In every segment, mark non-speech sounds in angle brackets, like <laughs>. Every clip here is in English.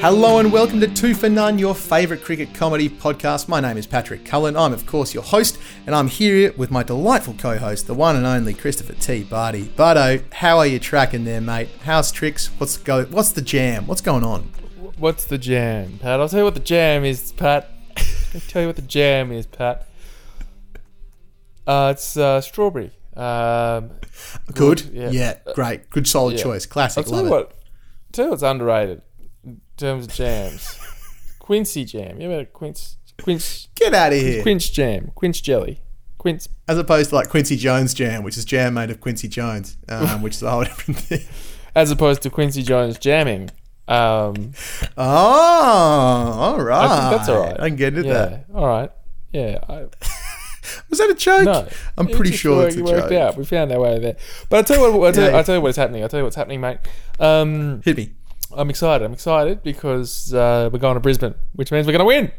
Hello and welcome to Two for None, your favourite cricket comedy podcast. My name is Patrick Cullen. I'm, of course, your host, and I'm here with my delightful co host, the one and only Christopher T. Barty. Bardo, how are you tracking there, mate? How's tricks? What's go? What's the jam? What's going on? What's the jam, Pat? I'll tell you what the jam is, Pat. <laughs> I'll tell you what the jam is, Pat. Uh, it's uh, strawberry. Um, Good? yeah. Yeah, great. Good, solid Yeah. choice. I'll Classic. tell Love you what. Tell you what's underrated in terms of jams. <laughs> Quincy jam. You ever had a quince? Quince. Get out of here. Quince jam. Quince jelly. Quince. As opposed to like Quincy Jones jam, which is jam made of Quincy Jones, um, <laughs> which is a whole different thing. As opposed to Quincy Jones jamming. Um, Oh, all right. I think that's all right. I can get into yeah. that. All right. Yeah. I, <laughs> Was that a joke? No, I'm pretty sure worked, it's a worked joke. out. We found our way there. But I'll tell you what. I'll tell, you, Yeah. I'll tell you what's happening. I'll tell you what's happening, mate. Um, Hit me. I'm excited. I'm excited because uh, we're going to Brisbane, which means we're going to win.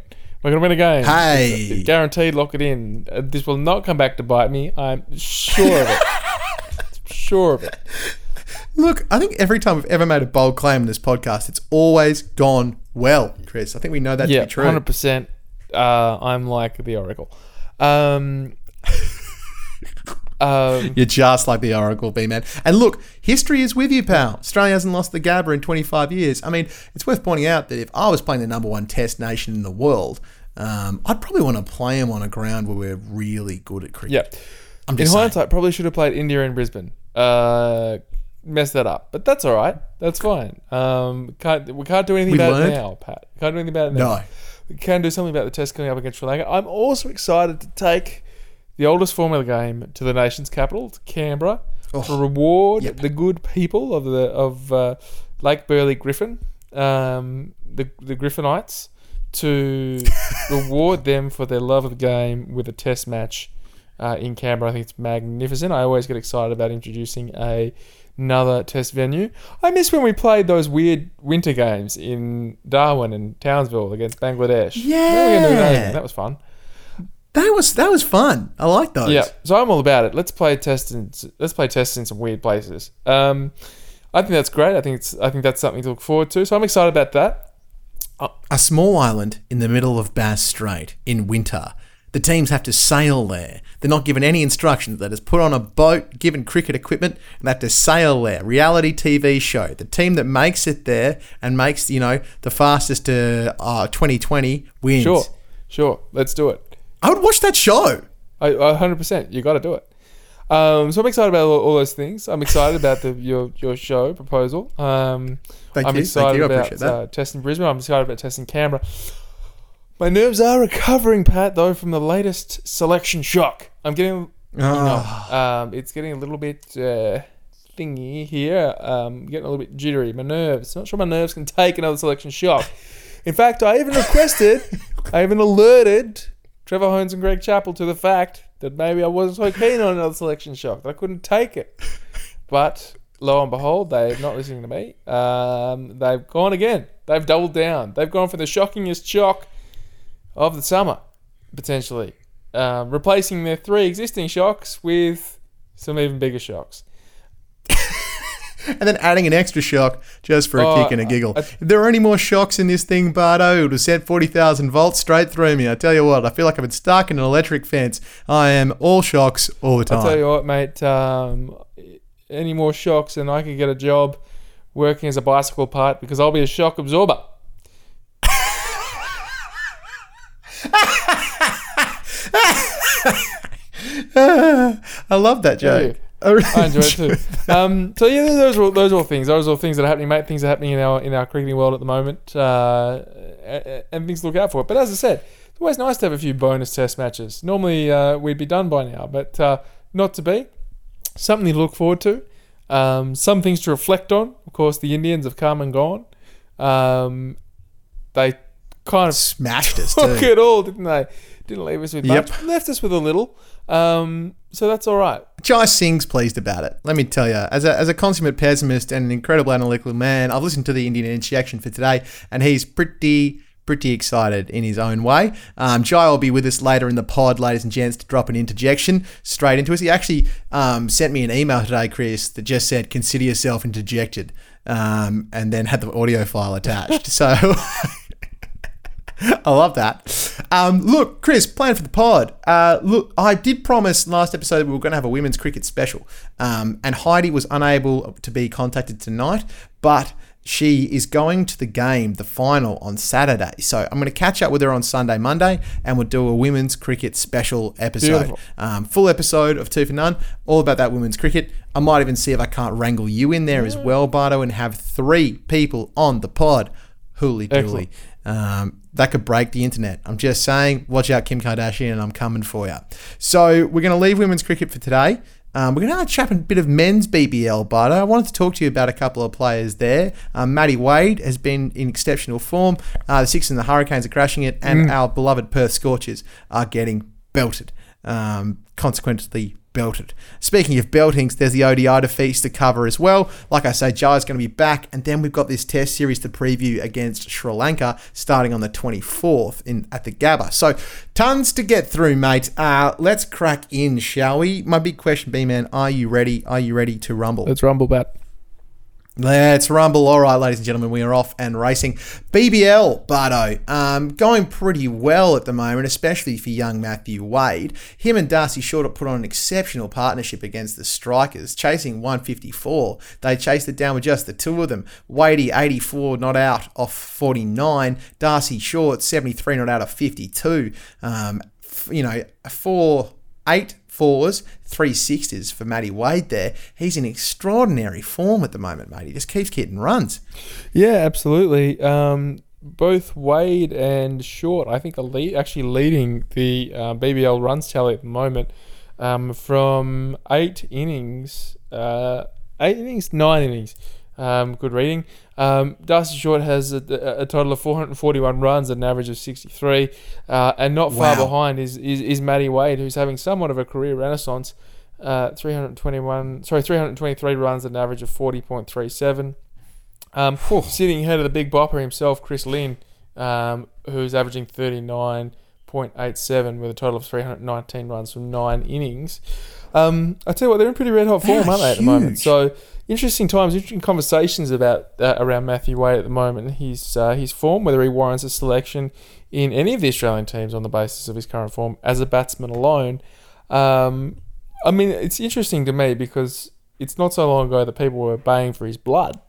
We're going to win a game. Hey. Guaranteed. Lock it in. Uh, this will not come back to bite me. I'm sure of it. <laughs> sure of it. Look, I think every time we've ever made a bold claim in this podcast, it's always gone well, Chris. I think we know that to be true. hundred percent. Uh, I'm like the Oracle. Um, <laughs> um, You're just like the Oracle, B man. And look, history is with you, pal. Australia hasn't lost the Gabba in 25 years. I mean, it's worth pointing out that if I was playing the number one Test nation in the world, um, I'd probably want to play them on a ground where we're really good at cricket. yeah. I'm In just saying. hindsight, probably should have played India and Brisbane. Uh, messed that up, but that's all right. That's fine. Um, can't we can't do anything We about learned. it now, Pat? Can't do anything about it now. No. We can do something about the test coming up against Sri Lanka. I'm also excited to take the oldest Formula game to the nation's capital, to Canberra, to reward Oh, Yep. the good people of the of uh, Lake Burley Griffin, um, the the Griffinites, to <laughs> reward them for their love of the game with a test match uh, in Canberra. I think it's magnificent. I always get excited about introducing a another test venue. I miss when we played those weird winter games in Darwin and Townsville against Bangladesh. When are we gonna do that Yeah. that was fun. That was that was fun. I like those. Yeah, so I'm all about it. Let's play test in let's play tests in some weird places. Um, I think that's great. I think it's I think that's something to look forward to. So I'm excited about that. A small island in the middle of Bass Strait in winter. The teams have to sail there. They're not given any instructions. They're just put on a boat, given cricket equipment, and they have to sail there. Reality TV show. The team that makes it there and makes, you know, the fastest to uh, 2020 wins. Sure, sure. Let's do it. I would watch that show. I, I 100%. You got to do it. Um, so I'm excited about all, all those things. I'm excited about the your your show proposal. Um, Thank I'm you. excited Thank you. I about that. uh, testing Brisbane. I'm excited about testing Canberra. My nerves are recovering, Pat, though, from the latest selection shock. I'm getting, you Ah. know, um, it's getting a little bit uh, thingy here. Um, getting a little bit jittery. My nerves. I'm Not sure my nerves can take another selection shock. In fact, I even requested, <laughs> I even alerted Trevor Hohns and Greg Chappell to the fact that maybe I wasn't so keen on another selection shock. That I couldn't take it. But lo and behold, they're not listening to me. Um, they've gone again. They've doubled down. They've gone for the shockingest shock of the summer, potentially, um, replacing their three existing shocks with some even bigger shocks. And then adding an extra shock just for a Oh, kick and a giggle. I- if there are any more shocks in this thing, Bardo, it would have sent 40,000 volts straight through me. I tell you what, I feel like I've been stuck in an electric fence. I am all shocks all the time. I'll tell you what, mate. Um, any more shocks, and I could get a job working as a bicycle part because I'll be a shock absorber. I love that joke. really I enjoy it too. Um, so yeah, those are all, those are all things. Those are all things that are happening, mate. Things are happening in our in our cricketing world at the moment, uh, and things to look out for. But as I said, it's always nice to have a few bonus test matches. Normally uh, we'd be done by now, but uh, not to be. Something to look forward to. Um, some things to reflect on. Of course, the Indians have come and gone. Um, they kind of Smashed us, took too. it all, didn't they? Didn't leave us with Yep. much. Left us with a little. Um, so that's all right. Jai Singh's pleased about it. Let me tell you, as a, as a consummate pessimist and an incredible analytical man, I've listened to the Indian injection for today, and he's pretty, pretty excited in his own way. Um, Jai will be with us later in the pod, ladies and gents, to drop an interjection straight into us. He actually um, sent me an email today, Chris, that just said, consider yourself interjected, um, and then had the audio file attached. <laughs> so <laughs> I love that. Um, look, Chris, plan for the pod. Uh, look, I did promise last episode we were going to have a women's cricket special, um, and Heidi was unable to be contacted tonight, but she is going to the game, the final, on Saturday. So I'm going to catch up with her on Sunday, Monday, and we'll do a women's cricket special episode. Um, full episode of Two for None, all about that women's cricket. I might even see if I can't wrangle you in there as well, Bardo, and have three people on the pod. Hooly dooly. Um, that could break the internet. I'm just saying, watch out, Kim Kardashian, and I'm coming for you. So we're going to leave women's cricket for today. Um, we're going to have a chat a bit of men's BBL, but I wanted to talk to you about a couple of players there. Um, Matty Wade has been in exceptional form. Uh, the Six and the Hurricanes are crashing it, and our beloved Perth Scorchers are getting belted. Um, consequently, belted. Speaking of beltings, there's the ODI defeats to cover as well. Like I say, Jai's going to be back, and then we've got this test series to preview against Sri Lanka starting on the 24th in at the Gabba. So, tons to get through, mate. Uh, let's crack in, shall we? My big question, B man, are you ready? Are you ready to rumble? Let's rumble bat. Let's rumble. All right, ladies and gentlemen, we are off and racing. BBL, Bardo, um, going pretty well at the moment, especially for young Matthew Wade. Him and Darcy Short have put on an exceptional partnership against the Strikers, chasing 154. They chased it down with just the two of them. Wadey, 84 not out off 49. Darcy Short, 73 not out of 52. Um, you know, four, eight fours, three sixes for Matty Wade there. He's in extraordinary form at the moment, mate. He just keeps getting runs. Yeah, absolutely. Um, both Wade and Short, I think, are lead, actually leading the uh, BBL runs tally at the moment. Um, from eight innings, uh, eight innings, nine innings. Um, good reading. Um, Darcy Short has a, a total of 441 runs at an average of 63, uh, and not far Wow. behind is, is is Matty Wade, who's having somewhat of a career renaissance. Uh, 321, sorry, 323 runs at an average of 40.37. Um, sitting ahead of the big bopper himself, Chris Lynn, um, who's averaging 39.87 with a total of 319 runs from nine innings. Um, I tell you what, they're in pretty red hot form, They're aren't they, at the moment? So interesting times, interesting conversations about uh, around Matthew Wade at the moment. His uh, his form, whether he warrants a selection in any of the Australian teams on the basis of his current form as a batsman alone. Um, I mean, it's interesting to me because it's not so long ago that people were baying for his blood.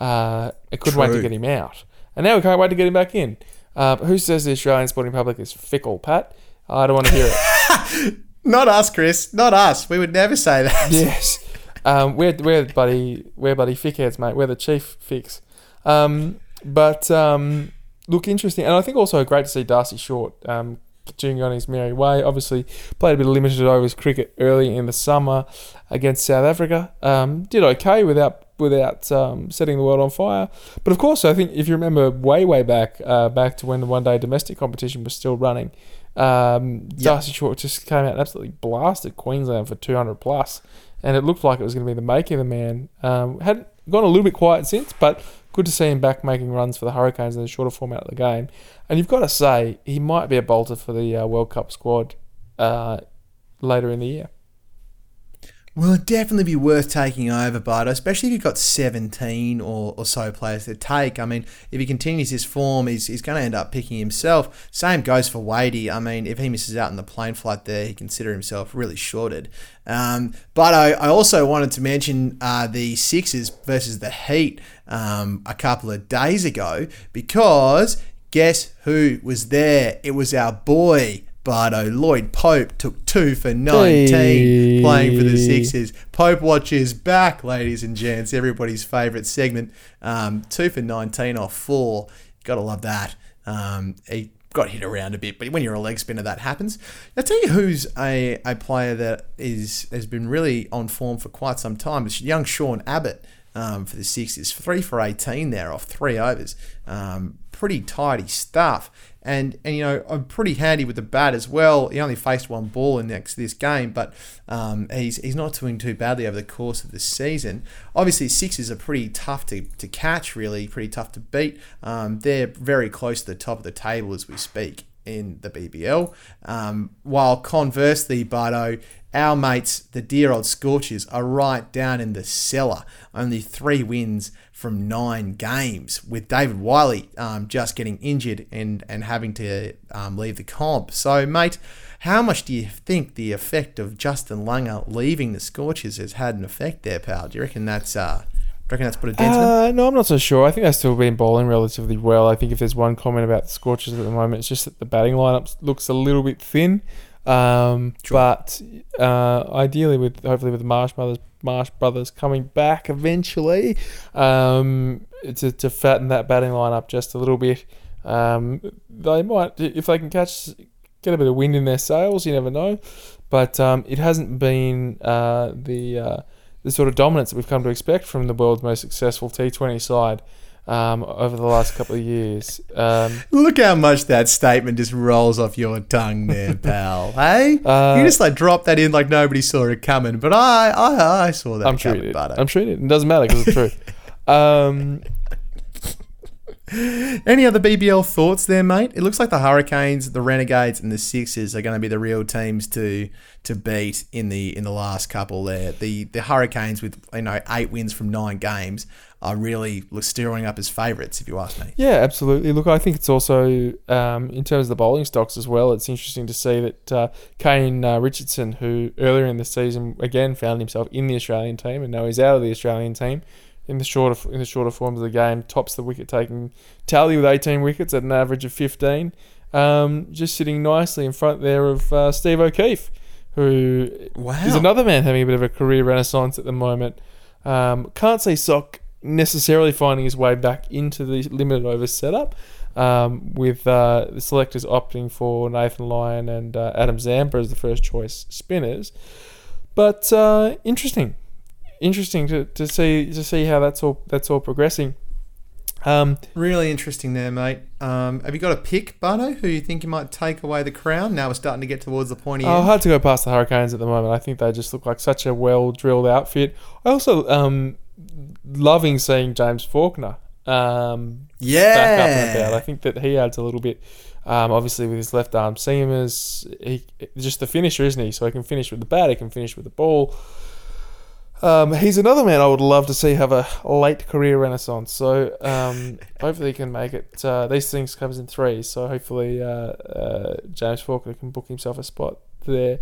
Uh, I couldn't wait to get him out, and now we can't wait to get him back in. Uh, who says the Australian sporting public is fickle, Pat? I don't want to hear it. <laughs> Not us, Chris. Not us. We would never say that. <laughs> yes, um, we're we're buddy we're buddy fickheads, mate. We're the chief fix. Um, but um, look interesting, and I think also great to see Darcy Short um, continuing on his merry way. Obviously, played a bit of limited overs cricket early in the summer against South Africa. Um, did okay without without um, setting the world on fire. But of course, I think if you remember way way back uh, back to when the one day domestic competition was still running. Um, Yep. Darcy Short just came out and absolutely blasted Queensland for 200 plus, and it looked like it was going to be the make of the man. Um, had gone a little bit quiet since, but good to see him back making runs for the Hurricanes in the shorter format of the game. And you've got to say he might be a bolter for the uh, World Cup squad uh, later in the year. Will it'd definitely be worth taking over, Bardo, especially if you've got 17 or, or so players to take. I mean, if he continues his form, he's, he's going to end up picking himself. Same goes for Wadey. I mean, if he misses out on the plane flight there, he consider himself really shorted. Um, but I, I also wanted to mention uh, the Sixers versus the Heat um, a couple of days ago because guess who was there? It was our boy. Bardo Lloyd Pope took two for 19 Hey. playing for the Sixers. Pope watches back, ladies and gents. Everybody's favourite segment. Um, two for 19 off four. Gotta love that. Um, he got hit around a bit, but when you're a leg spinner, that happens. I'll tell you who's a, a player that is has been really on form for quite some time. It's young Sean Abbott. um, for the Sixers. Three for 18 there off three overs. Um, pretty tidy stuff. And, and you know, I'm pretty handy with the bat as well. He only faced one ball in next this game, but um, he's, he's not doing too badly over the course of the season. Obviously, sixes are pretty tough to, to catch, really, pretty tough to beat. Um, they're very close to the top of the table as we speak in the BBL. Um, while conversely, Bardo, our mates, the dear old Scorchers, are right down in the cellar. Only three wins from nine games, with David Willey um, just getting injured and, and having to um, leave the comp. So, mate, how much do you think the effect of Justin Langer leaving the Scorchers has had an effect there, pal? Do you reckon that's uh, reckon that's put a dent in? Uh, no, I'm not so sure. I think they've still been bowling relatively well. I think if there's one comment about the Scorchers at the moment, it's just that the batting lineup looks a little bit thin. Um, Sure. But uh, ideally, with hopefully with the Marsh brothers, Marsh brothers coming back eventually, um, to, to fatten that batting lineup just a little bit, um, they might if they can catch get a bit of wind in their sails. You never know, but um, it hasn't been uh, the uh, the sort of dominance that we've come to expect from the world's most successful T20 side um, over the last couple of years. Um, Look how much that statement just rolls off your tongue there, <laughs> pal. hey? Uh, you just like drop that in like nobody saw it coming, but I I, I saw that I'm sure coming, it did. Bardo. I'm sure it. It doesn't matter because it's true. <laughs> Um, Any other BBL thoughts there, mate? It looks like the Hurricanes, the Renegades, and the Sixers are going to be the real teams to to beat in the in the last couple there. The the Hurricanes with you know eight wins from nine games are really steering up as favourites, if you ask me. yeah, absolutely. Look, I think it's also um, in terms of the bowling stocks as well. It's interesting to see that uh, Kane uh, Richardson, who earlier in the season again found himself in the Australian team, and now he's out of the Australian team. In the shorter in the shorter forms of the game, tops the wicket taking tally with 18 wickets at an average of 15. Um, just sitting nicely in front there of uh, Steve O'Keefe, who Wow. He's another man having a bit of a career renaissance at the moment. Um, can't see Sock necessarily finding his way back into the limited over setup, um, with uh, the selectors opting for Nathan Lyon and uh, Adam Zampa as the first choice spinners. But uh, interesting, interesting to, to see to see how that's all that's all progressing. Um, Really interesting there, mate. Um, have you got a pick, Bardo, who you think you might take away the crown? Now we're starting to get towards the pointy Oh, end. hard to go past the Hurricanes at the moment. I think they just look like such a well drilled outfit. I also um loving seeing James Faulkner um yeah. back up and about. I think that he adds a little bit. Um, obviously with his left arm seamers, he just the finisher, isn't he? So he can finish with the bat, he can finish with the ball. Um, he's another man I would love to see have a late career renaissance. So um, <laughs> hopefully he can make it. Uh, these things comes in threes, so hopefully uh, uh, James Faulkner can book himself a spot there.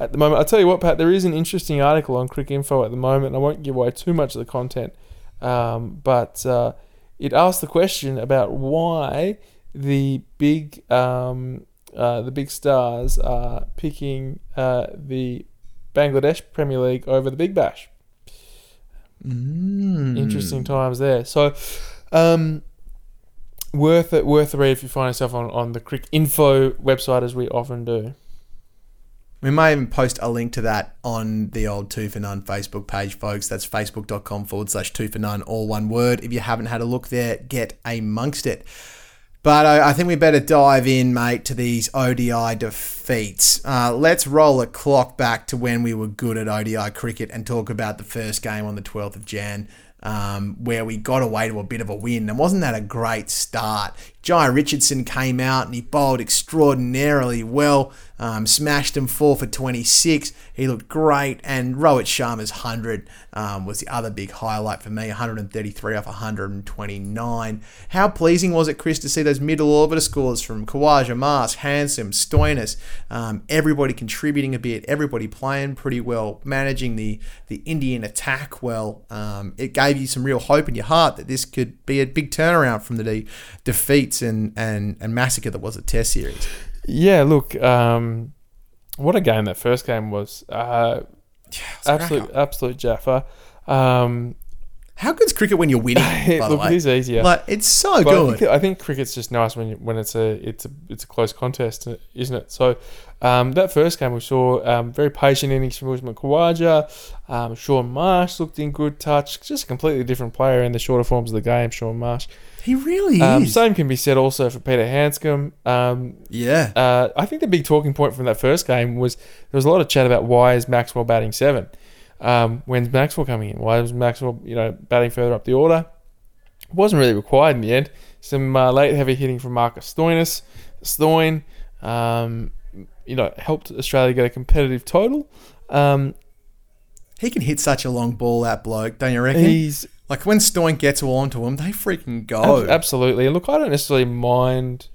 At the moment, I'll tell you what, Pat. There is an interesting article on Cricinfo at the moment. I won't give away too much of the content, um, but uh, it asks the question about why the big um, uh, the big stars are picking uh, the Bangladesh Premier League over the Big Bash. Mm. Interesting times there. So, um, worth it, worth a read if you find yourself on, on the Cricinfo website, as we often do. We may even post a link to that on the old Two for None Facebook page, folks. That's facebook.com forward slash two for none, all one word. If you haven't had a look there, get amongst it. But I, I think we better dive in, mate, to these ODI defeats. Uh, let's roll a clock back to when we were good at ODI cricket and talk about the first game on the 12th of Jan, um, where we got away to a bit of a win. And wasn't that a great start? Jhye Richardson came out and he bowled extraordinarily well, um, smashed him four for 26. He looked great. And Rohit Sharma's 100 um, was the other big highlight for me 133 off 129. How pleasing was it, Chris, to see those middle orbiter scores from Khawaja, Marsh, Handscomb, Stoinis, um, everybody contributing a bit, everybody playing pretty well, managing the, the Indian attack well. Um, it gave you some real hope in your heart that this could be a big turnaround from the de- defeats and, and, and massacre that was a test series. Yeah, look, um, what a game that first game was. Uh, a absolute, absolute Jaffa. Um, How good's cricket when you're winning? <laughs> By the Look, way, it is easier. like it's so But I good. think, I think cricket's just nice when you, when it's a it's a it's a close contest, isn't it? So um, that first game we saw um, very patient innings from Usman Khawaja. Um, Shaun Marsh looked in good touch. Just a completely different player in the shorter forms of the game. Shaun Marsh. He really Um, is. same can be said also for Peter Handscomb. Um, yeah, uh, I think the big talking point from that first game was there was a lot of chat about why is Maxwell batting seven? Um, when's Maxwell coming in? Why was Maxwell, you know, batting further up the order? It wasn't really required in the end. Some uh, late heavy hitting from Marcus Stoinis. Stoin, um, you know, helped Australia get a competitive total. Um, he can hit such a long ball, that bloke. Don't you reckon? he's like when Stoin gets onto him, they freaking go. Ab- Absolutely. And look, I don't necessarily mind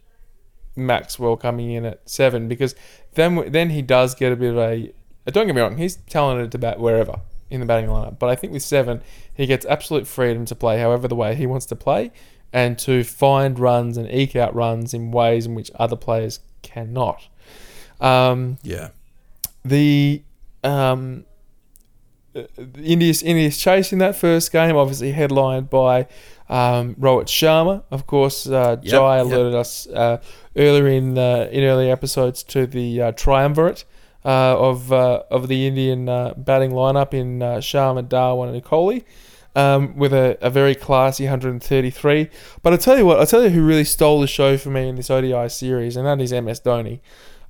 Maxwell coming in at seven because then then he does get a bit of a. uh, Don't get me wrong, he's talented to bat wherever in the batting lineup. But I think with seven, he gets absolute freedom to play however the way he wants to play and to find runs and eke out runs in ways in which other players cannot. Um, yeah, the um, India's India's chase in that first game, obviously headlined by um, Rohit Sharma. Of course, uh, Yep, Jai yep. alerted us uh, earlier in uh, in early episodes to the uh, triumvirate uh, of uh, of the Indian uh, batting lineup in uh, Sharma, Dhawan, and Kohli. Um, with a, a very classy 133, but I tell you what, I tell you who really stole the show for me in this ODI series, and that is MS Dhoni.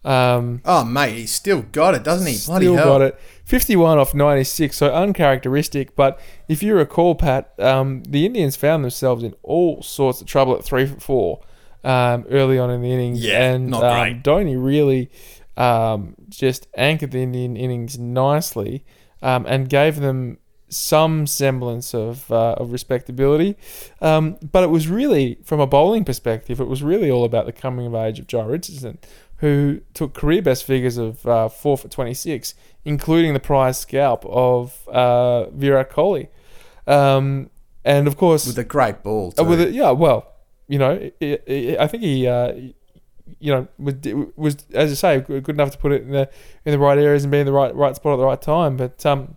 Um, Oh mate, he's still got it, doesn't he? Bloody Still hell. got it. 51 off 96, so uncharacteristic. But if you recall, Pat, um, the Indians found themselves in all sorts of trouble at three for four um, early on in the innings. Yeah, and not um, great. Dhoni really um, just anchored the Indian innings nicely um, and gave them some semblance of, uh, of respectability. Um, but it was really, from a bowling perspective, it was really all about the coming of age of Jhye Richardson, who took career best figures of uh, 4 for 26, including the prize scalp of uh, Virat Kohli. Um, and of course, with a great ball. uh, Too. with it, yeah, well, you know, i i I think he, uh, you know, was was as I say, good enough to put it in the in the right areas and be in the right right spot at the right time. But um,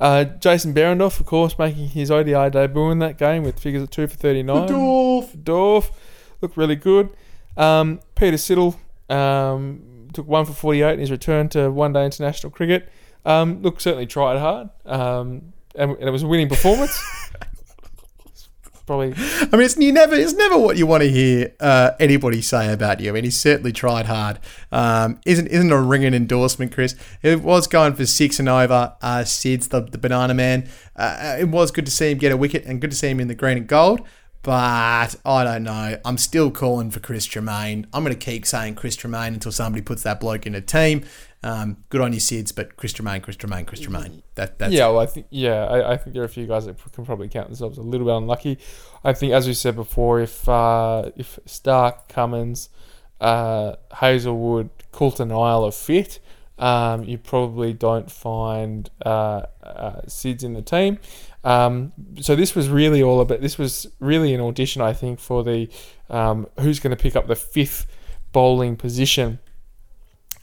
uh, Jason Behrendorff, of course, making his ODI debut in that game with figures of two for thirty nine. Dorf. Dorf looked really good. Um, Peter Siddle um, took one for 48 in his return to one day international cricket. Um, look, certainly tried hard. Um, and, and it was a winning performance. <laughs> Probably I mean, it's you never. It's never what you want to hear uh, anybody say about you. I mean, he certainly tried hard. Um, isn't isn't a ringing endorsement, Chris? It was going for six and over. Uh, Sid's the, the banana man. Uh, it was good to see him get a wicket and good to see him in the green and gold. But I don't know. I'm still calling for Chris Tremain. I'm going to keep saying Chris Tremain until somebody puts that bloke in a team. Um, good on you, Sids, but Chris Tremain, Chris Tremain, Chris Tremain. That that's yeah, well, I think yeah, I, I think there are a few guys that can probably count themselves a little bit unlucky. I think, as we said before, if uh, if Stark, Cummins, uh, Hazlewood, Coulton Isle are fit, um, you probably don't find uh, uh, Sids in the team. Um, so this was really all about. This was really an audition, I think, for the um, who's going to pick up the fifth bowling position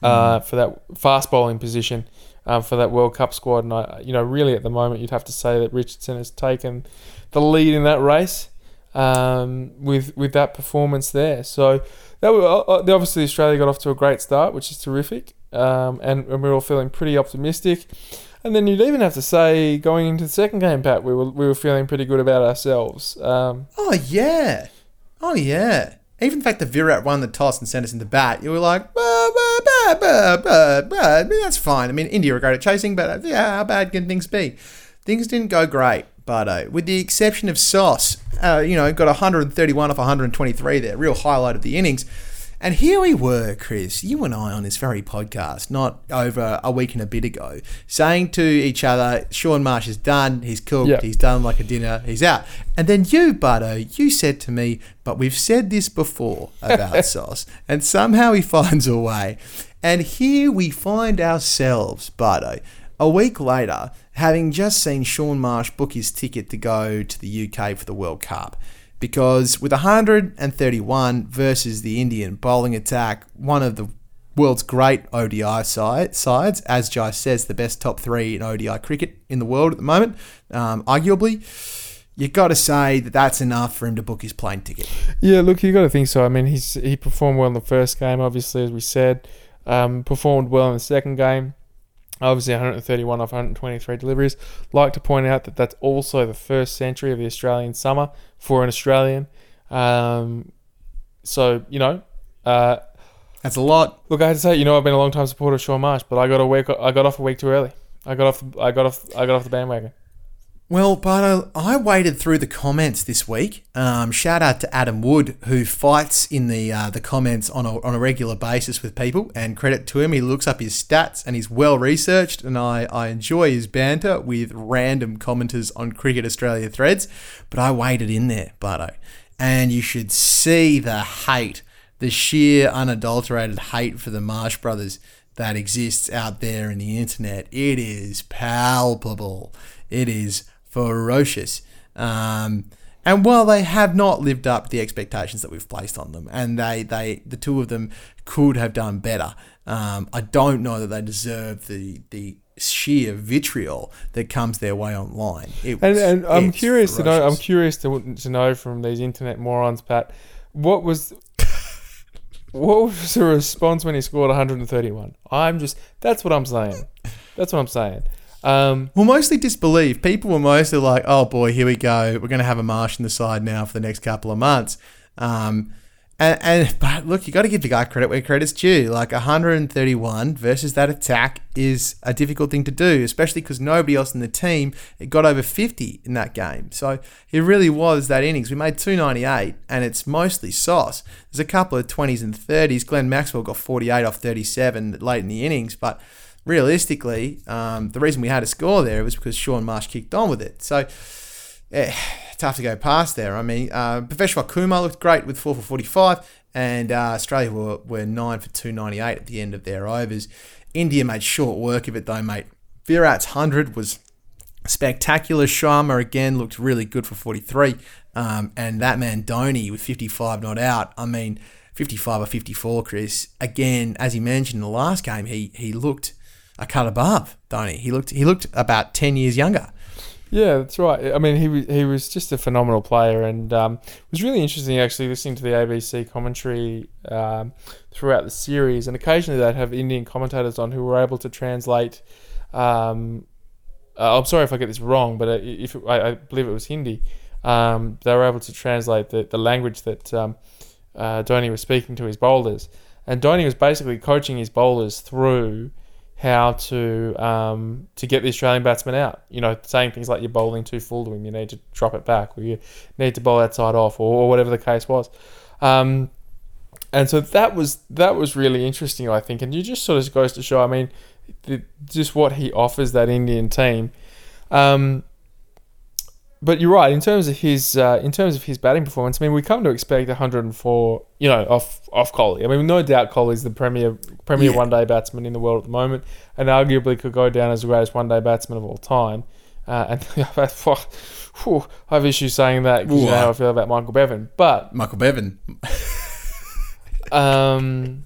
uh, for that fast bowling position um, for that World Cup squad. And I, you know, really at the moment, you'd have to say that Richardson has taken the lead in that race um, with with that performance there. So that was, uh, uh, obviously Australia got off to a great start, which is terrific, um, and, and we're all feeling pretty optimistic. And then you'd even have to say going into the second game, Pat, we were we were feeling pretty good about ourselves. Um, Oh yeah, oh yeah. Even the fact that Virat won the toss and sent us into bat, you were like, bah, bah, bah. I mean, that's fine. I mean, India are great at chasing, but uh, yeah, how bad can things be? Things didn't go great, but uh, with the exception of Sauce, uh, you know, got 131 off 123 there, real highlight of the innings. And here we were, Chris, you and I on this very podcast, not over a week and a bit ago, saying to each other, Shaun Marsh is done, he's cooked, Yep. he's done like a dinner, he's out. And then you, Bardo, you said to me, but we've said this before about <laughs> Sauce, and somehow he <laughs> finds a way. And here we find ourselves, Bardo, a week later, having just seen Shaun Marsh book his ticket to go to the UK for the World Cup because with 131 versus the Indian bowling attack, one of the world's great ODI side, sides. As Jai says, the best top three in ODI cricket in the world at the moment, um, arguably. you've got to say that that's enough for him to book his plane ticket. Yeah, look, you've got to think so. I mean, he's he performed well in the first game, obviously, as we said. Um, performed well in the second game. Obviously, 131 off 123 deliveries. Like to point out that that's also the first century of the Australian summer for an Australian. Um, so you know, uh, That's a lot. look, I had to say, you know, I've been a long time supporter of Shaun Marsh, but I got a week, I got off a week too early. I got off, I got off, I got off the bandwagon. Well, but I waded through the comments this week. Um, shout out to Adam Wood, who fights in the uh, the comments on a, on a regular basis with people, and credit to him. He looks up his stats and he's well researched, and I, I enjoy his banter with random commenters on Cricket Australia threads. But I waded in there, Bardo, and you should see the hate, the sheer unadulterated hate for the Marsh brothers that exists out there in the internet. It is palpable. It is ferocious. Um, and while they have not lived up to the expectations that we've placed on them, and they, they the two of them could have done better, um, I don't know that they deserve the the sheer vitriol that comes their way online. It And, was- and I'm curious to know. I'm curious to, to know from these internet morons, Pat, what was what was the response when he scored 131? I'm just that's what I'm saying. That's what I'm saying. Um, Well, mostly disbelief. People were mostly like, "Oh boy, here we go. We're going to have a marsh in the side now for the next couple of months." Um, and, and but look, you got to give the guy credit where credit's due. Like 131 versus that attack is a difficult thing to do, especially because nobody else in the team got over 50 in that game. So it really was that innings. We made 298, and it's mostly sauce. There's a couple of 20s and 30s. Glenn Maxwell got 48 off 37 late in the innings, but realistically, um, the reason we had a score there was because Shaun Marsh kicked on with it. So, eh, tough to go past there. I mean, uh, Kumar looked great with 4 for 45, and uh, Australia were, were 9 for 298 at the end of their overs. India made short work of it, though, mate. Virat's 100 was spectacular. Sharma again looked really good for 43. Um, and that man, Dhoni, with 55 not out. I mean, 55 or 54, Chris. Again, as he mentioned in the last game, he he looked a cut above, Dhoni. He looked he looked about 10 years younger. Yeah, that's right. I mean, he he was just a phenomenal player, and um, it was really interesting actually listening to the ABC commentary um, throughout the series. And occasionally they'd have Indian commentators on who were able to translate. Um, uh, I'm sorry if I get this wrong, but uh, if it, I, I believe it was Hindi, um, they were able to translate the, the language that um, uh, was speaking to his bowlers, and Dhoni was basically coaching his bowlers through how to um, to get the Australian batsman out. You know, saying things like you're bowling too full to him, you need to drop it back, or you need to bowl outside off, or, or whatever the case was. Um, and so that was that was really interesting, I think, and you just sort of goes to show. I mean, the, just what he offers that Indian team. Um, but you're right in terms of his uh, in terms of his batting performance. I mean, we come to expect 104, you know, off off Kohli. I mean, no doubt Kohli's the premier premier Yeah. one day batsman in the world at the moment, and arguably could go down as the greatest one day batsman of all time. Uh, and <laughs> whew, I have issues saying that because you know how I feel about Michael Bevan, but Michael Bevan. um,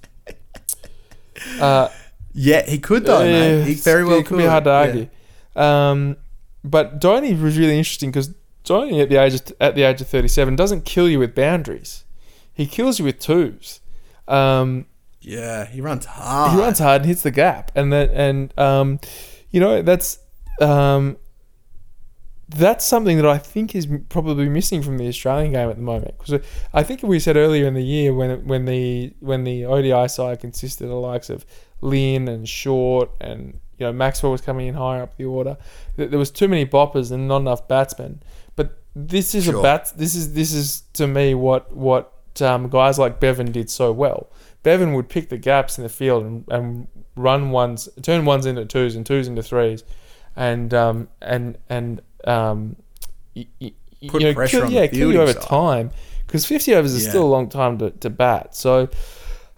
uh, <laughs> Yeah, he could though, mate. He very well it could. could be hard to Yeah. argue. Um, but Dhoni was really interesting because Dhoni at the age of, at the age of thirty seven doesn't kill you with boundaries, he kills you with twos. Um, Yeah, he runs hard. he runs hard and hits the gap, and that and um, you know that's um, that's something that I think is probably missing from the Australian game at the moment. Because I think we said earlier in the year when when the when the ODI side consisted of the likes of Lynn and Short and you know Maxwell was coming in higher up the order, there was too many boppers and not enough batsmen. But this is Sure. a bat. This is this is to me what what um, guys like Bevan did so well. Bevan would pick the gaps in the field and, and run ones, turn ones into twos and twos into threes, and um, and and um, y- y- Put you know, pressure kill, on the yeah, kill you over side. time because fifty overs is Yeah. still a long time to, to bat. So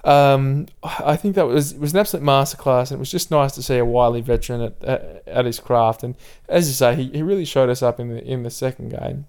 um, I think that was it was an absolute masterclass, and it was just nice to see a wily veteran at, at, at his craft. And as you say, he, he really showed us up in the in the second game.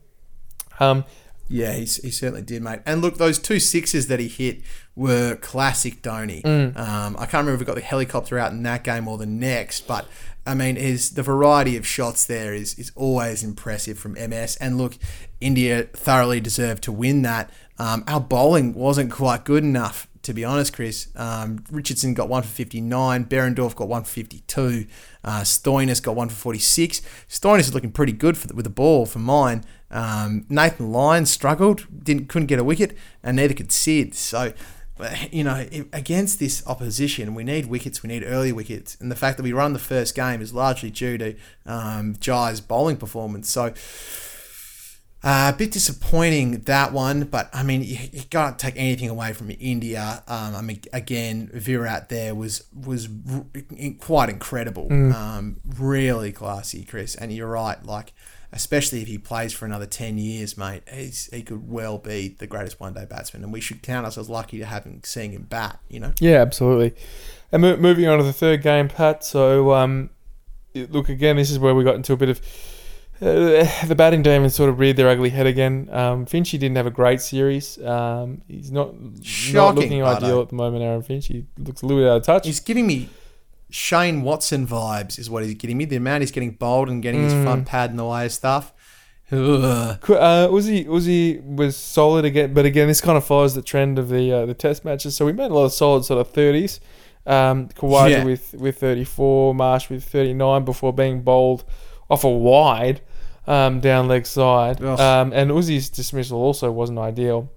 Um, Yeah, he, he certainly did, mate. And look, those two sixes that he hit were classic Dhoni. Mm. Um, I can't remember if we got the helicopter out in that game or the next, but I mean, his the variety of shots there is is always impressive from MS. And look, India thoroughly deserved to win that. Um, our bowling wasn't quite good enough, to be honest, Chris. Um, Richardson got one for 59, Behrendorff got one for 52, uh, Stoinis got one for 46. Stoinis is looking pretty good the, with the ball for mine. Um, Nathan Lyons struggled, didn't couldn't get a wicket, and neither could Sid. So, uh, you know, against this opposition, we need wickets, we need early wickets, and the fact that we run the first game is largely due to um, Jhye's bowling performance. So. Uh, a bit disappointing that one, but I mean you, you can't take anything away from India. Um, I mean again, Virat there was was r- in- quite incredible, um, really classy, Chris. And you're right, like especially if he plays for another ten years, mate, he's, he could well be the greatest one day batsman, and we should count ourselves lucky to have him seeing him bat. You know, Yeah, absolutely. And mo- moving on to the third game, Pat. So, um, look again. This is where we got into a bit of uh, the batting demons sort of reared their ugly head again. Um, Finchy didn't have a great series. Um, he's not not looking ideal at the moment. Aaron Finch. He looks a little bit out of touch. he's giving me. Shane Watson vibes is what he's getting me. The amount he's getting bold and getting his Mm. front pad in the way of stuff. Uh, Uzi Uzi was solid again, but again, this kind of follows the trend of the uh, the test matches. So we made a lot of solid sort of thirties. Um, Khawaja Yeah. with with thirty four, Marsh with thirty nine before being bowled off a wide um, down leg side. Um, and Uzi's dismissal also wasn't ideal.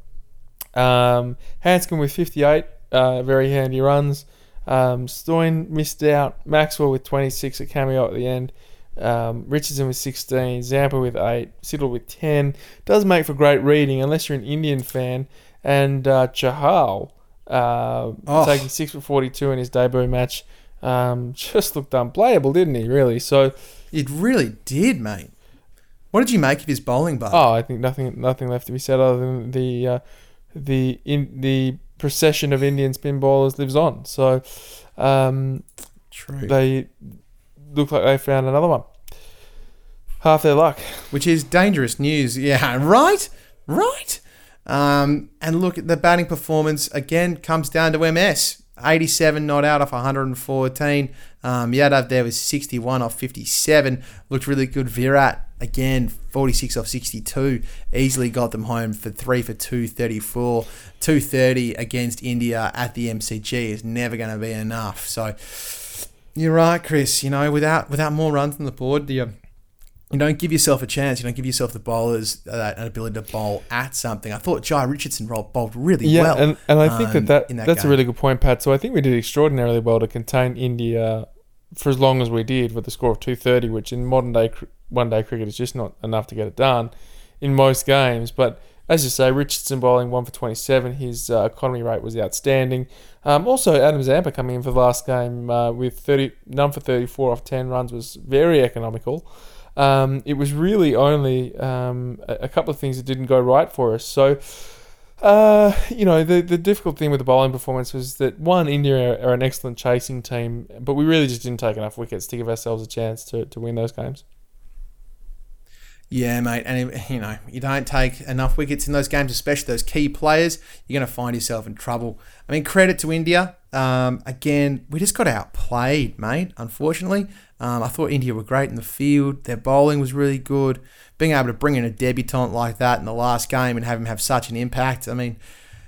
Um, Handscomb with fifty eight, uh, very handy runs. Um, Stoin missed out. Maxwell with twenty six, a cameo at the end. Um, Richardson with 16, Zampa with 8, Siddle with 10. Does make for great reading unless you're an Indian fan. And uh, Chahal uh, Oh. taking 6 for 42 in his debut match um, <laughs> just looked unplayable, didn't he, really? So, It really did, mate. What did you make of his bowling, bud? oh, I think nothing nothing left to be said other than the uh, the in, the procession of Indian spin bowlers lives on. So, um, True. they look like they found another one. Half their luck. Which is dangerous news. Yeah, <laughs> right? Right? Um, and look at the batting performance again comes down to MS. 87 not out off 114. Um, Jadhav there was 61 off 57. Looked really good. Virat again 46 off 62. Easily got them home for 3 for 234. 230 against India at the MCG is never going to be enough. So you're right, Chris. You know, without without more runs on the board, you you don't give yourself a chance. You don't give yourself the bowlers that an ability to bowl at something. I thought Jhye Richardson bowled really Yeah, well. and, and I think um, that, that, that that's a really good point, Pat. So I think we did extraordinarily well to contain India for as long as we did with a score of 230, which in modern day one day cricket is just not enough to get it done in most games. But as you say, Richardson bowling one for 27. His uh, economy rate was outstanding. Um, also, Adam Zampa coming in for the last game uh, with 30 none for 34 off 10 runs was very economical. Um, it was really only um, a, a couple of things that didn't go right for us. So. Uh, you know, the the difficult thing with the bowling performance was that one, India are, are an excellent chasing team, but we really just didn't take enough wickets to give ourselves a chance to, to win those games. Yeah, mate, and you know you don't take enough wickets in those games, especially those key players. You're going to find yourself in trouble. I mean, credit to India. Um, again, we just got outplayed, mate. Unfortunately, um, I thought India were great in the field. Their bowling was really good. Being able to bring in a debutant like that in the last game and have him have such an impact. I mean,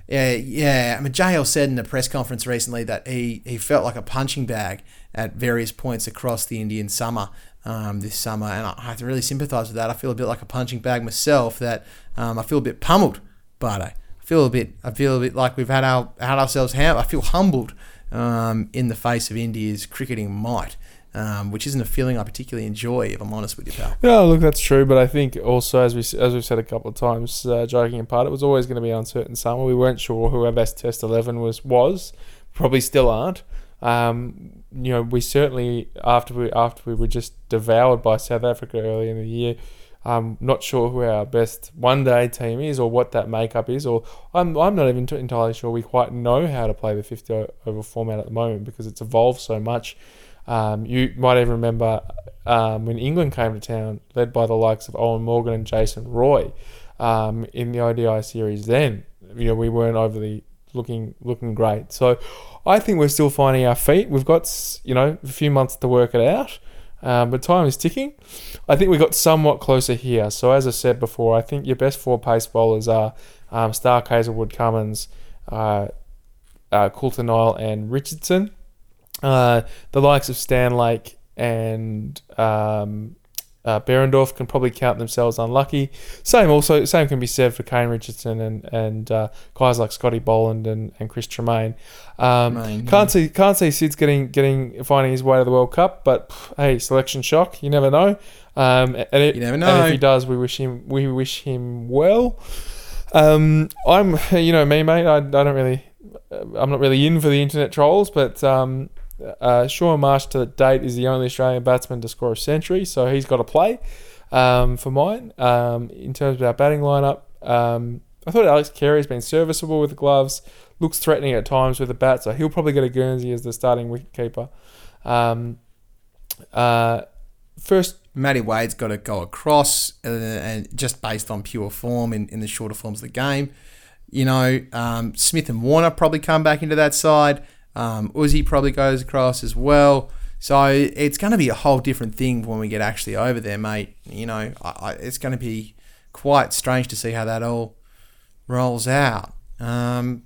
yeah, yeah. I mean, JL said in a press conference recently that he, he felt like a punching bag at various points across the Indian summer um, this summer, and I have to really sympathise with that. I feel a bit like a punching bag myself. That um, I feel a bit pummeled, but I feel a bit. I feel a bit like we've had our had ourselves. Ham- I feel humbled um, in the face of India's cricketing might. Um, which isn't a feeling I particularly enjoy, if I'm honest with you, pal. Yeah, look, that's true, but I think also as we as we've said a couple of times, uh, joking apart, it was always going to be uncertain summer. We weren't sure who our best Test eleven was was, probably still aren't. Um, you know, we certainly after we after we were just devoured by South Africa early in the year. I'm not sure who our best one day team is or what that makeup is, or I'm, I'm not even entirely sure we quite know how to play the 50 over format at the moment because it's evolved so much. Um, you might even remember um, when England came to town, led by the likes of Eoin Morgan and Jason Roy. um, in the ODI series. Then you know we weren't overly looking looking great. So I think we're still finding our feet. We've got you know a few months to work it out. Um, but time is ticking. I think we got somewhat closer here. So as I said before, I think your best four pace bowlers are um, Stark, Hazlewood, Cummins, uh, uh, Coulter Nile, and Richardson. Uh, the likes of Stanlake and um, uh, Behrendorff can probably count themselves unlucky. Same also same can be said for Kane Richardson and and uh, guys like Scotty Boland and, and Chris Tremain. Um, Tremain, can't see can't see Sid's getting getting finding his way to the World Cup, but pff, hey, selection shock. You never know. Um, and, it, You never know. and if he does, we wish him we wish him well. Um, I'm <laughs> you know me, mate. I, I don't really I'm not really in for the internet trolls, but um, uh, Shaun Marsh to date is the only Australian batsman to score a century, so he's got to play um, for mine. Um, in terms of our batting lineup, um, I thought Alex Carey has been serviceable with the gloves, looks threatening at times with the bat, so he'll probably get a Guernsey as the starting wicketkeeper. Um, uh, first, Matty Wade's got to go across, uh, and just based on pure form in, in the shorter forms of the game. You know, um, Smith and Warner probably come back into that side. Um, Uzi probably goes across as well. So it's going to be a whole different thing when we get actually over there, mate. You know, I, I, it's going to be quite strange to see how that all rolls out. Um,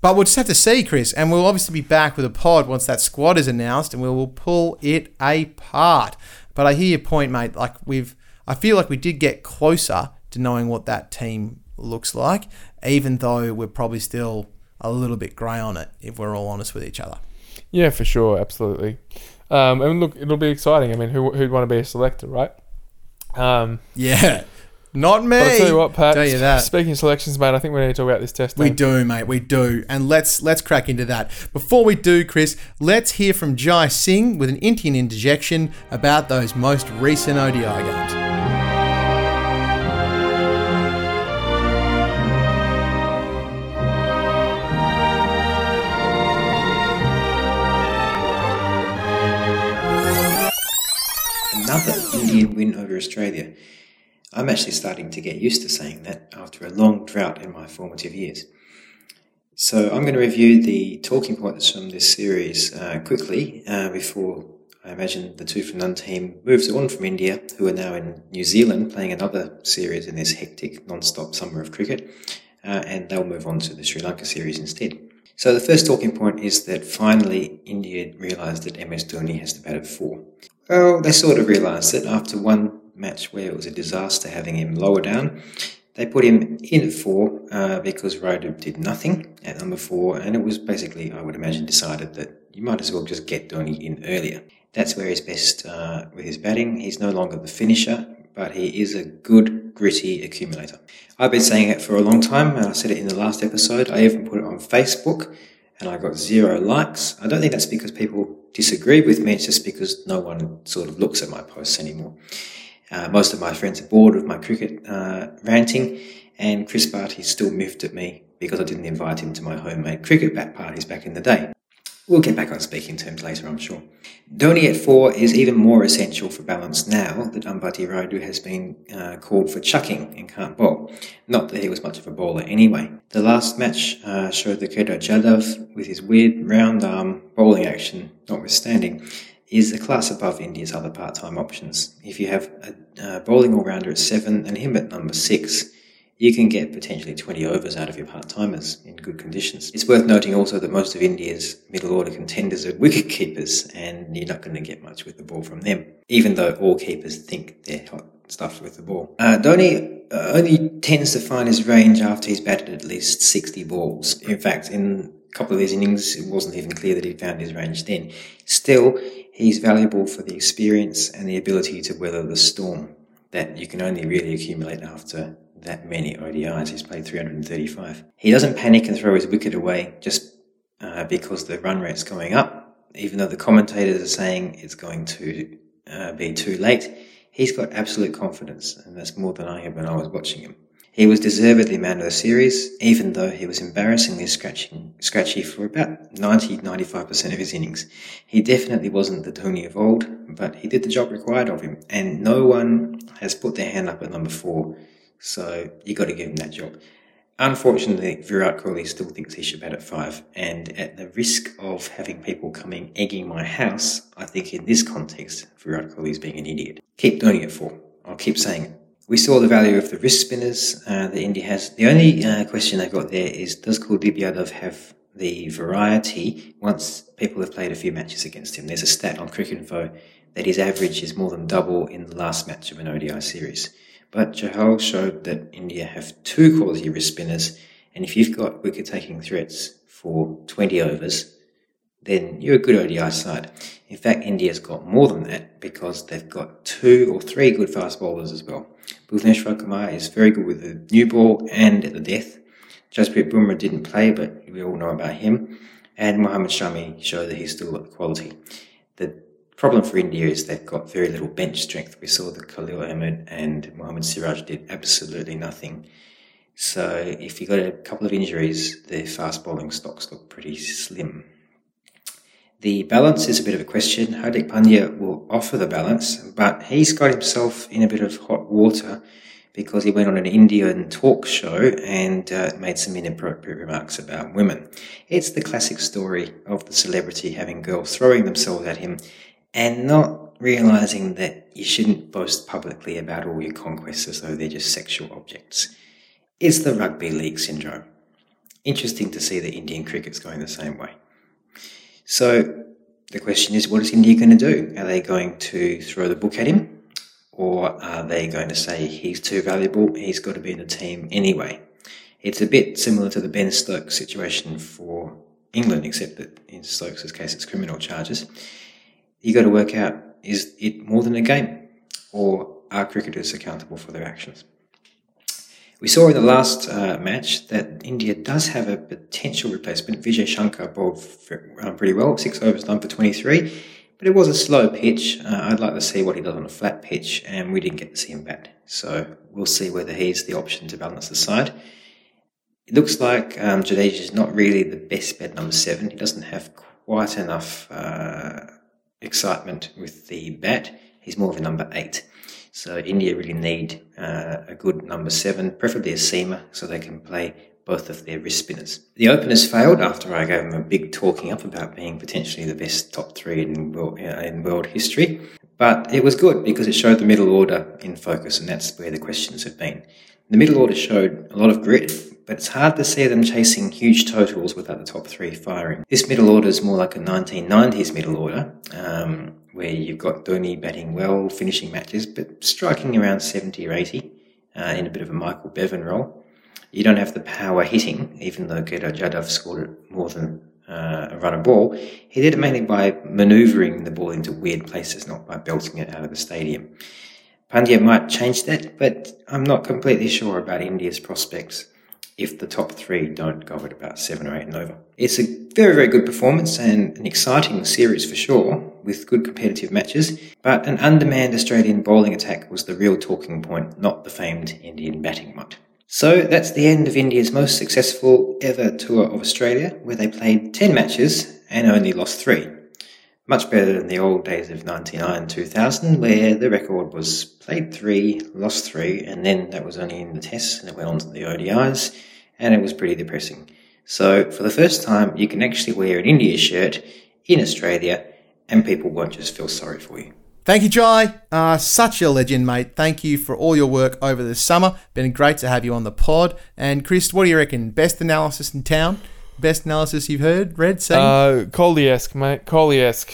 but we'll just have to see, Chris, and we'll obviously be back with a pod once that squad is announced, and we will pull it apart. But I hear your point, mate. Like we've, I feel like we did get closer to knowing what that team looks like, even though we're probably still a little bit grey on it, if we're all honest with each other. yeah, for sure, absolutely. Um, and look, it'll be exciting. I mean, who, who'd want to be a selector, right? Um, Yeah, not me. but I'll tell you what, Pat. Tell you that. Speaking of selections, mate, I think we need to talk about this test. We do, mate. We do, and let's let's crack into that. Before we do, Chris, let's hear from Jai Singh with an Indian interjection about those most recent ODI games. Another Indian win over Australia. I'm actually starting to get used to saying that after a long drought in my formative years. So I'm going to review the talking points from this series uh, quickly uh, before I imagine the two from none team moves on from India, who are now in New Zealand playing another series in this hectic non-stop summer of cricket, uh, and they'll move on to the Sri Lanka series instead. So the first talking point is that finally India realised that MS Dhoni has to bat at four. Well, they sort of realised it after one match where it was a disaster having him lower down. They put him in at four uh, because Rayudu did nothing at number four, and it was basically, I would imagine, decided that you might as well just get Dhoni in earlier. That's where he's best uh, with his batting. He's no longer the finisher, but he is a good, gritty accumulator. I've been saying it for a long time, and I said it in the last episode. I even put it on Facebook, and I got zero likes. I don't think that's because people disagree with me, it's just because no one sort of looks at my posts anymore. Uh, most of my friends are bored with my cricket uh, ranting, and Chris Barty still miffed at me because I didn't invite him to my homemade cricket bat parties back in the day. We'll get back on speaking terms later, I'm sure. Dhoni at four is even more essential for balance now that Ambati Rayudu has been uh, called for chucking and can't bowl. Not that he was much of a bowler anyway. The last match uh, showed the Kedar Jadhav, with his weird round arm bowling action notwithstanding, is a class above India's other part-time options. If you have a uh, bowling all-rounder at seven and him at number six, you can get potentially 20 overs out of your part-timers in good conditions. It's worth noting also that most of India's middle order contenders are wicket keepers and you're not going to get much with the ball from them, even though all keepers think they're hot stuff with the ball. Uh, uh, only tends to find his range after he's batted at least 60 balls. In fact, in a couple of these innings, it wasn't even clear that he found his range then. Still, he's valuable for the experience and the ability to weather the storm that you can only really accumulate after that many ODIs. He's played 335. He doesn't panic and throw his wicket away just uh, because the run rate's going up, even though the commentators are saying it's going to uh, be too late. He's got absolute confidence, and that's more than I had when I was watching him. He was deservedly man of the series, even though he was embarrassingly scratching, scratchy for about 90 95% of his innings. He definitely wasn't the Dhoni of old, but he did the job required of him, and no one has put their hand up at number four So you got to give him that job. Unfortunately, Virat Kohli still thinks he should bat at five, and at the risk of having people coming egging my house, I think in this context, Virat Kohli is being an idiot. Keep doing it for. I'll keep saying it. We saw the value of the wrist spinners uh, that India has. The only uh, question I've got there is, does Kuldeep Yadav have the variety once people have played a few matches against him? There's a stat on Cricinfo that his average is more than double in the last match of an ODI series. But Chahal showed that India have two quality wrist spinners, and if you've got wicket taking threats for 20 overs, then you're a good ODI side. In fact, India's got more than that because they've got two or three good fast bowlers as well. Bhuvneshwar Kumar is very good with the new ball and at the death. Jasprit Bumrah didn't play, but we all know about him. And Mohammad Shami showed that he's still got quality. The problem for India is they've got very little bench strength. We saw that Khalil Ahmed and Mohammad Siraj did absolutely nothing. So if you got a couple of injuries, the fast bowling stocks look pretty slim. The balance is a bit of a question. Hardik Pandya will offer the balance, but he's got himself in a bit of hot water because he went on an Indian talk show and uh, made some inappropriate remarks about women. It's the classic story of the celebrity having girls throwing themselves at him and not realizing that you shouldn't boast publicly about all your conquests as though they're just sexual objects. is the rugby league syndrome. Interesting to see that Indian cricket's going the same way. So the question is, what is India going to do? Are they going to throw the book at him? Or are they going to say he's too valuable, he's got to be in the team anyway? It's a bit similar to the Ben Stokes situation for England, except that in Stokes' case it's criminal charges. You got to work out is it more than a game, or are cricketers accountable for their actions? We saw in the last uh, match that India does have a potential replacement. Vijay Shankar bowled pretty well, six overs done for 23, but it was a slow pitch. Uh, I'd like to see what he does on a flat pitch, and we didn't get to see him bat. So we'll see whether he's the option to balance the side. It looks like um, Jadeja is not really the best bet number seven. He doesn't have quite enough uh, excitement with the bat. He's more of a number eight. So India really need uh, a good number seven, preferably a seamer, so they can play both of their wrist spinners. The openers failed after I gave them a big talking up about being potentially the best top three in world, uh, in world history. But it was good because it showed the middle order in focus, and that's where the questions have been. The middle order showed a lot of grit, but it's hard to see them chasing huge totals without the top three firing. This middle order is more like a 1990s middle order. Um, where you've got Dhoni batting well, finishing matches, but striking around 70 or 80 uh, in a bit of a Michael Bevan role. You don't have the power hitting, even though Kedar Jadhav scored more than uh, a run of ball. He did it mainly by manoeuvring the ball into weird places, not by belting it out of the stadium. Pandya might change that, but I'm not completely sure about India's prospects if the top three don't go at about seven or eight and over. It's a very, very good performance and an exciting series for sure, with good competitive matches, but an undermanned Australian bowling attack was the real talking point, not the famed Indian batting mutt. So that's the end of India's most successful ever tour of Australia, where they played 10 matches and only lost three. Much better than the old days of 99 2000, where the record was played three, lost three, and then that was only in the tests, and it went on to the ODIs, and it was pretty depressing. So, for the first time, you can actually wear an India shirt in Australia, and people won't just feel sorry for you. Thank you, Jai. Uh, such a legend, mate. Thank you for all your work over the summer. Been great to have you on the pod. And Chris, what do you reckon? Best analysis in town? Best analysis you've heard, read, seen? Uh, Coley-esque, mate. Coley-esque.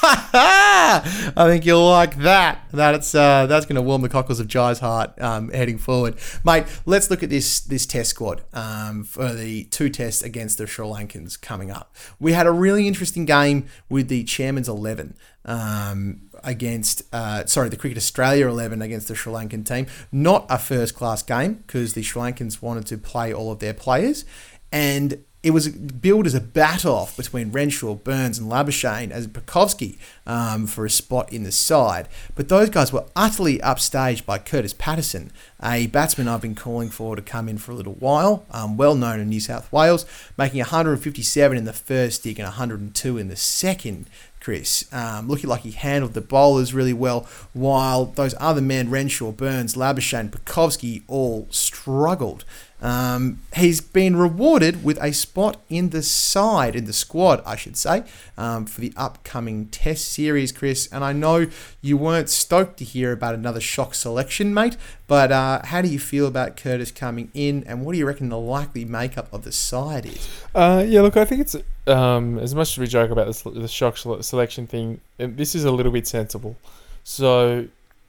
<laughs> I think you'll like that. That's uh, that's going to warm the cockles of Jai's heart um, heading forward, mate. Let's look at this this test squad um, for the two tests against the Sri Lankans coming up. We had a really interesting game with the chairman's eleven. Um, against, uh, sorry, the Cricket Australia 11 against the Sri Lankan team. Not a first class game because the Sri Lankans wanted to play all of their players. And it was billed as a bat off between Renshaw, Burns, and Labuschagne as Pucovski um, for a spot in the side. But those guys were utterly upstaged by Kurtis Patterson a batsman I've been calling for to come in for a little while, um, well known in New South Wales, making 157 in the first dig and 102 in the second. Chris, um, looking like he handled the bowlers really well, while those other men, Renshaw, Burns, Labuschagne, Pucovski, all struggled. Um, he's been rewarded with a spot in the side, in the squad, I should say, um, for the upcoming Test series, Chris. And I know you weren't stoked to hear about another shock selection, mate, but uh, how do you feel about Kurtis coming in, and what do you reckon the likely makeup of the side is? Uh, yeah, look, I think it's um, as much as we joke about the, the shock selection thing. This is a little bit sensible. So,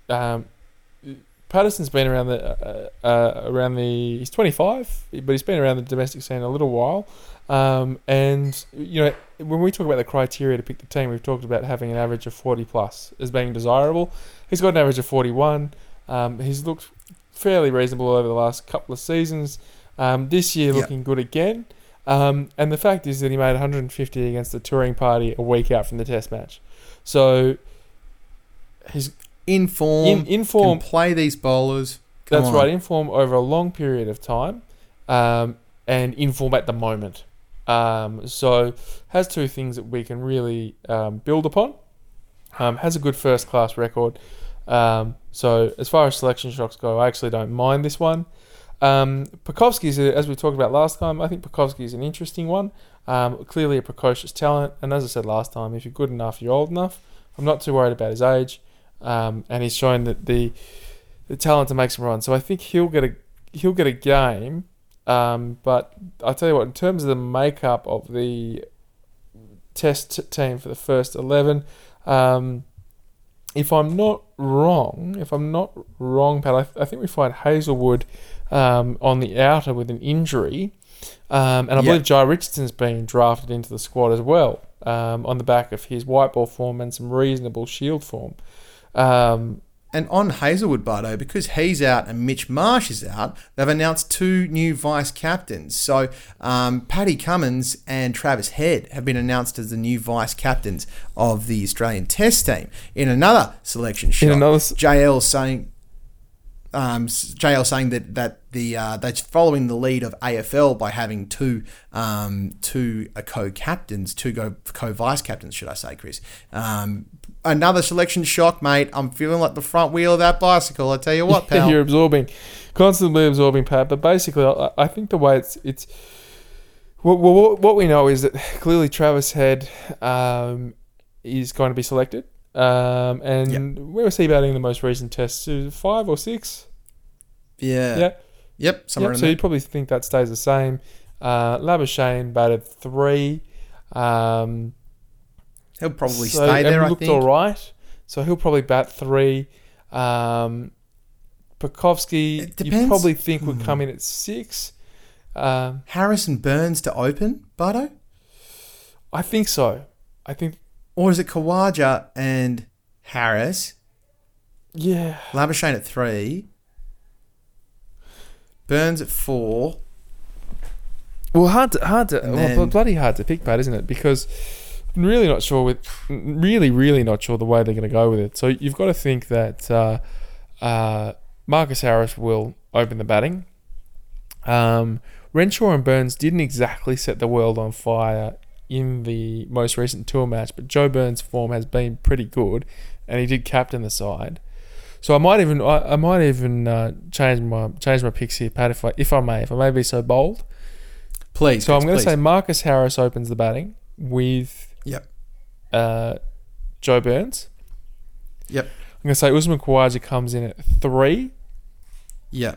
um, Patterson's been around the uh, uh, around the he's 25, but he's been around the domestic scene a little while. Um, and you know, when we talk about the criteria to pick the team, we've talked about having an average of 40 plus as being desirable. He's got an average of 41. Um, he's looked fairly reasonable over the last couple of seasons. Um, this year, Yep. looking good again. Um, and the fact is that he made 150 against the touring party a week out from the Test match. So he's In form, in, in form can play these bowlers. Come that's on. right, in form over a long period of time, um, and in form at the moment. Um, so has two things that we can really um, build upon. Um, has a good first class record. Um, so as far as selection shocks go, I actually don't mind this one. Um, a- as we talked about last time, I think Pucovski is an interesting one. Um, clearly a precocious talent, and as I said last time, if you're good enough, you're old enough. I'm not too worried about his age, um, and he's shown that the the talent to make some runs. So I think he'll get a he'll get a game. Um, but I tell you what, in terms of the makeup of the test team for the first eleven, um, if I'm not wrong, if I'm not wrong, Pat, I, th- I think we find Hazlewood um, on the outer with an injury, um, and I Yeah. believe Jhye Richardson's been drafted into the squad as well um, on the back of his white ball form and some reasonable shield form. Um, And on Hazlewood, Bardo, because he's out and Mitch Marsh is out, they've announced two new vice captains. So um, Paddy Cummins and Travis Head have been announced as the new vice captains of the Australian Test team. In another selection shot, another JL saying. Um, JL saying that that the uh, that's following the lead of AFL by having two um, two uh, co-captains, two go co-vice captains, should I say, Chris? Um, another selection shock, mate. I'm feeling like the front wheel of that bicycle. I tell you what, <laughs> pal. You're absorbing, constantly absorbing, Pat. But basically, I, I think the way it's it's what, what, what we know is that clearly Travis Head um, is going to be selected. Um, and where was he batting in the most recent tests? Five or six? yeah. Yeah. Yep. Somewhere Yep, so you'd probably think that stays the same. Uh, Labuschagne batted three. Um, He'll probably so- stay there. I looked think. all right. So he'll probably bat three. Um, Pucovski, It you probably think would Hmm. come in at six. Um, Harrison Burns to open, Bardo, I think so. I think, or is it Khawaja and Harris? yeah. Labuschagne at three. Burns at four. Well, hard to hard to well, then- bloody hard to pick, Pat, isn't it? Because I'm really not sure with really really not sure the way they're going to go with it. So you've got to think that uh, uh, Marcus Harris will open the batting. Um, Renshaw and Burns didn't exactly set the world on fire in the most recent tour match, but Joe Burns' form has been pretty good, and he did captain the side. So I might even I, I might even uh, change my change my picks here, Pat, if I if I may, if I may be so bold. Please. So I'm going to say Marcus Harris opens the batting with Yep. uh, Joe Burns. Yep. I'm going to say Usman Khawaja comes in at three, Yeah.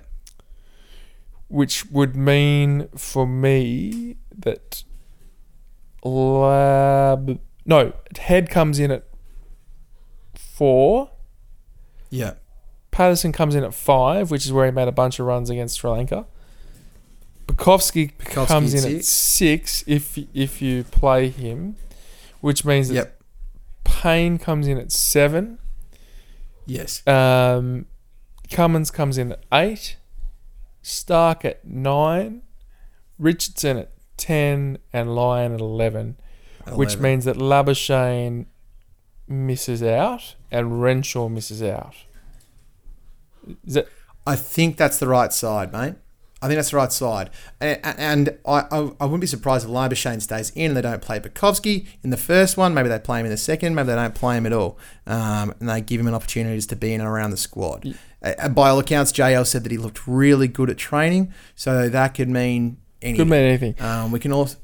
which would mean for me that Lab no Head comes in at four. Yeah. Patterson comes in at five, which is where he made a bunch of runs against Sri Lanka. Pucovski Pucovski comes in at six if if you play him, which means that Yep. Paine comes in at seven. Yes. Um, Cummins comes in at eight. Stark at nine. Richardson at ten, and Lyon at eleven, which means that Labuschagne misses out and Renshaw misses out. Is that I think that's the right side, mate. I think that's the right side. And, and I, I, I wouldn't be surprised if Labuschagne stays in and they don't play Pucovski in the first one. Maybe they play him in the second. Maybe they don't play him at all. Um, and they give him an opportunity to be in and around the squad. Uh, by all accounts, JL said that he looked really good at training. So that could mean anything. Could mean anything. Um, we can also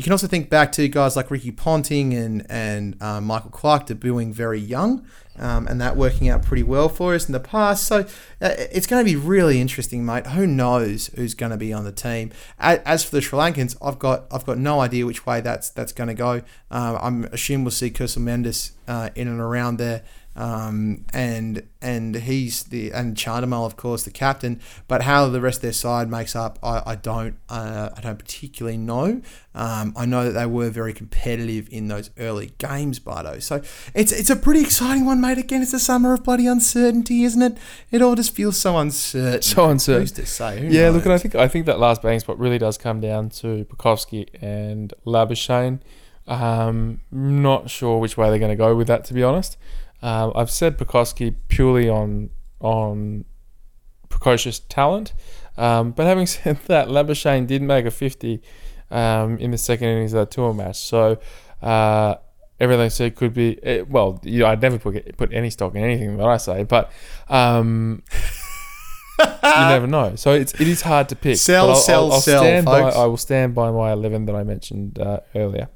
you can also think back to guys like Ricky Ponting and and um, Michael Clarke debuting very young, um, and that working out pretty well for us in the past. So uh, it's going to be really interesting, mate. Who knows who's going to be on the team? As for the Sri Lankans, I've got I've got no idea which way that's that's going to go. Um, I'm assuming we'll see Kusal Mendis uh, in and around there. Um, and and he's the and Chandimal, of course, the captain. But how the rest of their side makes up, I, I don't uh, I don't particularly know. Um, I know that they were very competitive in those early games, Bardo. So it's it's a pretty exciting one, mate. Again, it's a summer of bloody uncertainty, isn't it? It all just feels so uncertain. So uncertain. Who's to say? Who yeah, knows? look, and I think I think that last batting spot really does come down to Pucovski and Labuschagne. Um, not sure which way they're going to go with that, to be honest. Um, I've said Pucovski purely on on precocious talent, um, but having <laughs> said that, Labuschagne did make a fifty um, in the second innings of that tour match, so. Uh, everything said could be eh, well. You know, I'd never put put any stock in anything that I say, but um, <laughs> you never know. So it's it is hard to pick. Sell, I'll, sell, I'll, I'll sell, stand by, folks. I will stand by my eleven that I mentioned uh, earlier.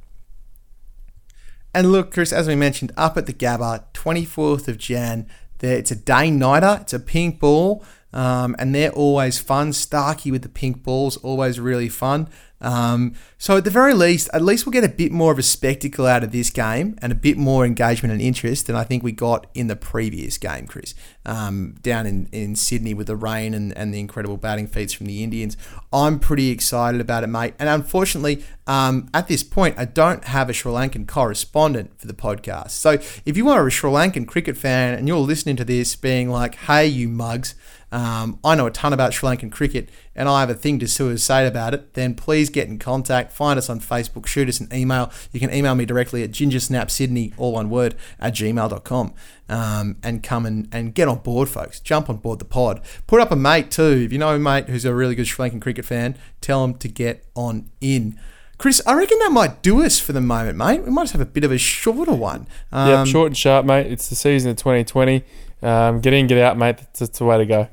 And look, Chris, as we mentioned, up at the Gabba, 24th of Jan, it's a day nighter, it's a pink ball, um, and they're always fun. Starkey with the pink balls, always really fun. Um, so at the very least, at least we'll get a bit more of a spectacle out of this game and a bit more engagement and interest than I think we got in the previous game, Chris, um, down in, in Sydney with the rain and, and the incredible batting feats from the Indians. I'm pretty excited about it, mate. And unfortunately, um, at this point, I don't have a Sri Lankan correspondent for the podcast. So if you are a Sri Lankan cricket fan and you're listening to this being like, hey, you mugs, um, I know a ton about Sri Lankan cricket and I have a thing to say about it, then please get in contact. Find us on Facebook, shoot us an email. You can email me directly at gingersnapsydney, all one word, at gmail.com. Um, and come and, and get on board, folks. Jump on board the pod. Put up a mate too. If you know a mate who's a really good Sri Lankan cricket fan, tell him to get on in. Chris, I reckon that might do us for the moment, mate. We might just have a bit of a shorter one. Um, yep, short and sharp, mate. It's the season of 2020. Um, get in, get out, mate. That's, that's the way to go.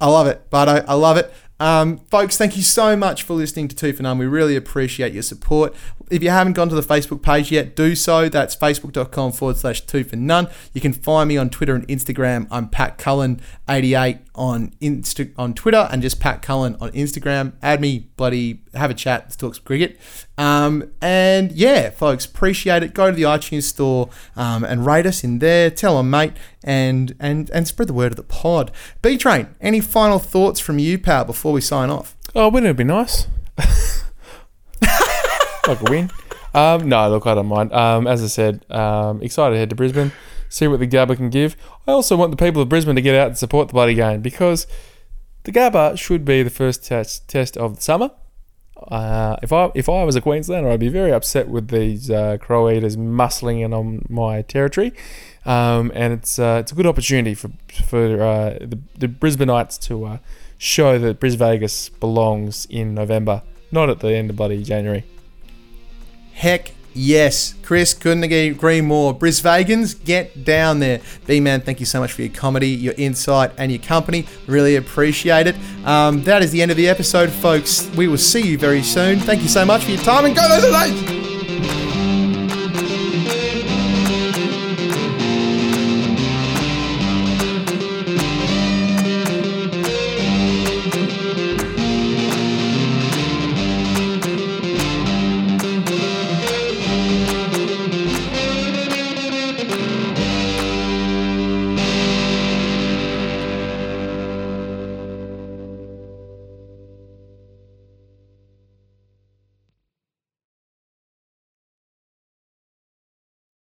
I love it, Bardo. I love it. Um, folks, thank you so much for listening to Two for None. We really appreciate your support. If you haven't gone to the Facebook page yet, do so. That's facebook.com forward slash two for none. You can find me on Twitter and Instagram. I'm Pat Cullen88 on Insta- on Twitter and just Pat Cullen on Instagram. Add me, bloody, have a chat. Let's talk cricket. Um, and yeah, folks, appreciate it. Go to the iTunes store um, and rate us in there. Tell a mate and and and spread the word of the pod. B Train, any final thoughts from you, pal, before we sign off? Oh, wouldn't it be nice? <laughs> like a win. Um, no, look, I don't mind. Um, as I said, um, excited to head to Brisbane, see what the Gabba can give. I also want the people of Brisbane to get out and support the bloody game because the Gabba should be the first test test of the summer. Uh, if I if I was a Queenslander, I'd be very upset with these uh, crow eaters muscling in on my territory, um, and it's uh, it's a good opportunity for for uh, the, the Brisbaneites to uh, show that Bris Vegas belongs in November, not at the end of bloody January. Heck yes. Chris, couldn't agree more. Bris Vegans, get down there. B Man, thank you so much for your comedy, your insight, and your company. Really appreciate it. Um, that is the end of the episode, folks. We will see you very soon. Thank you so much for your time and go those Knights!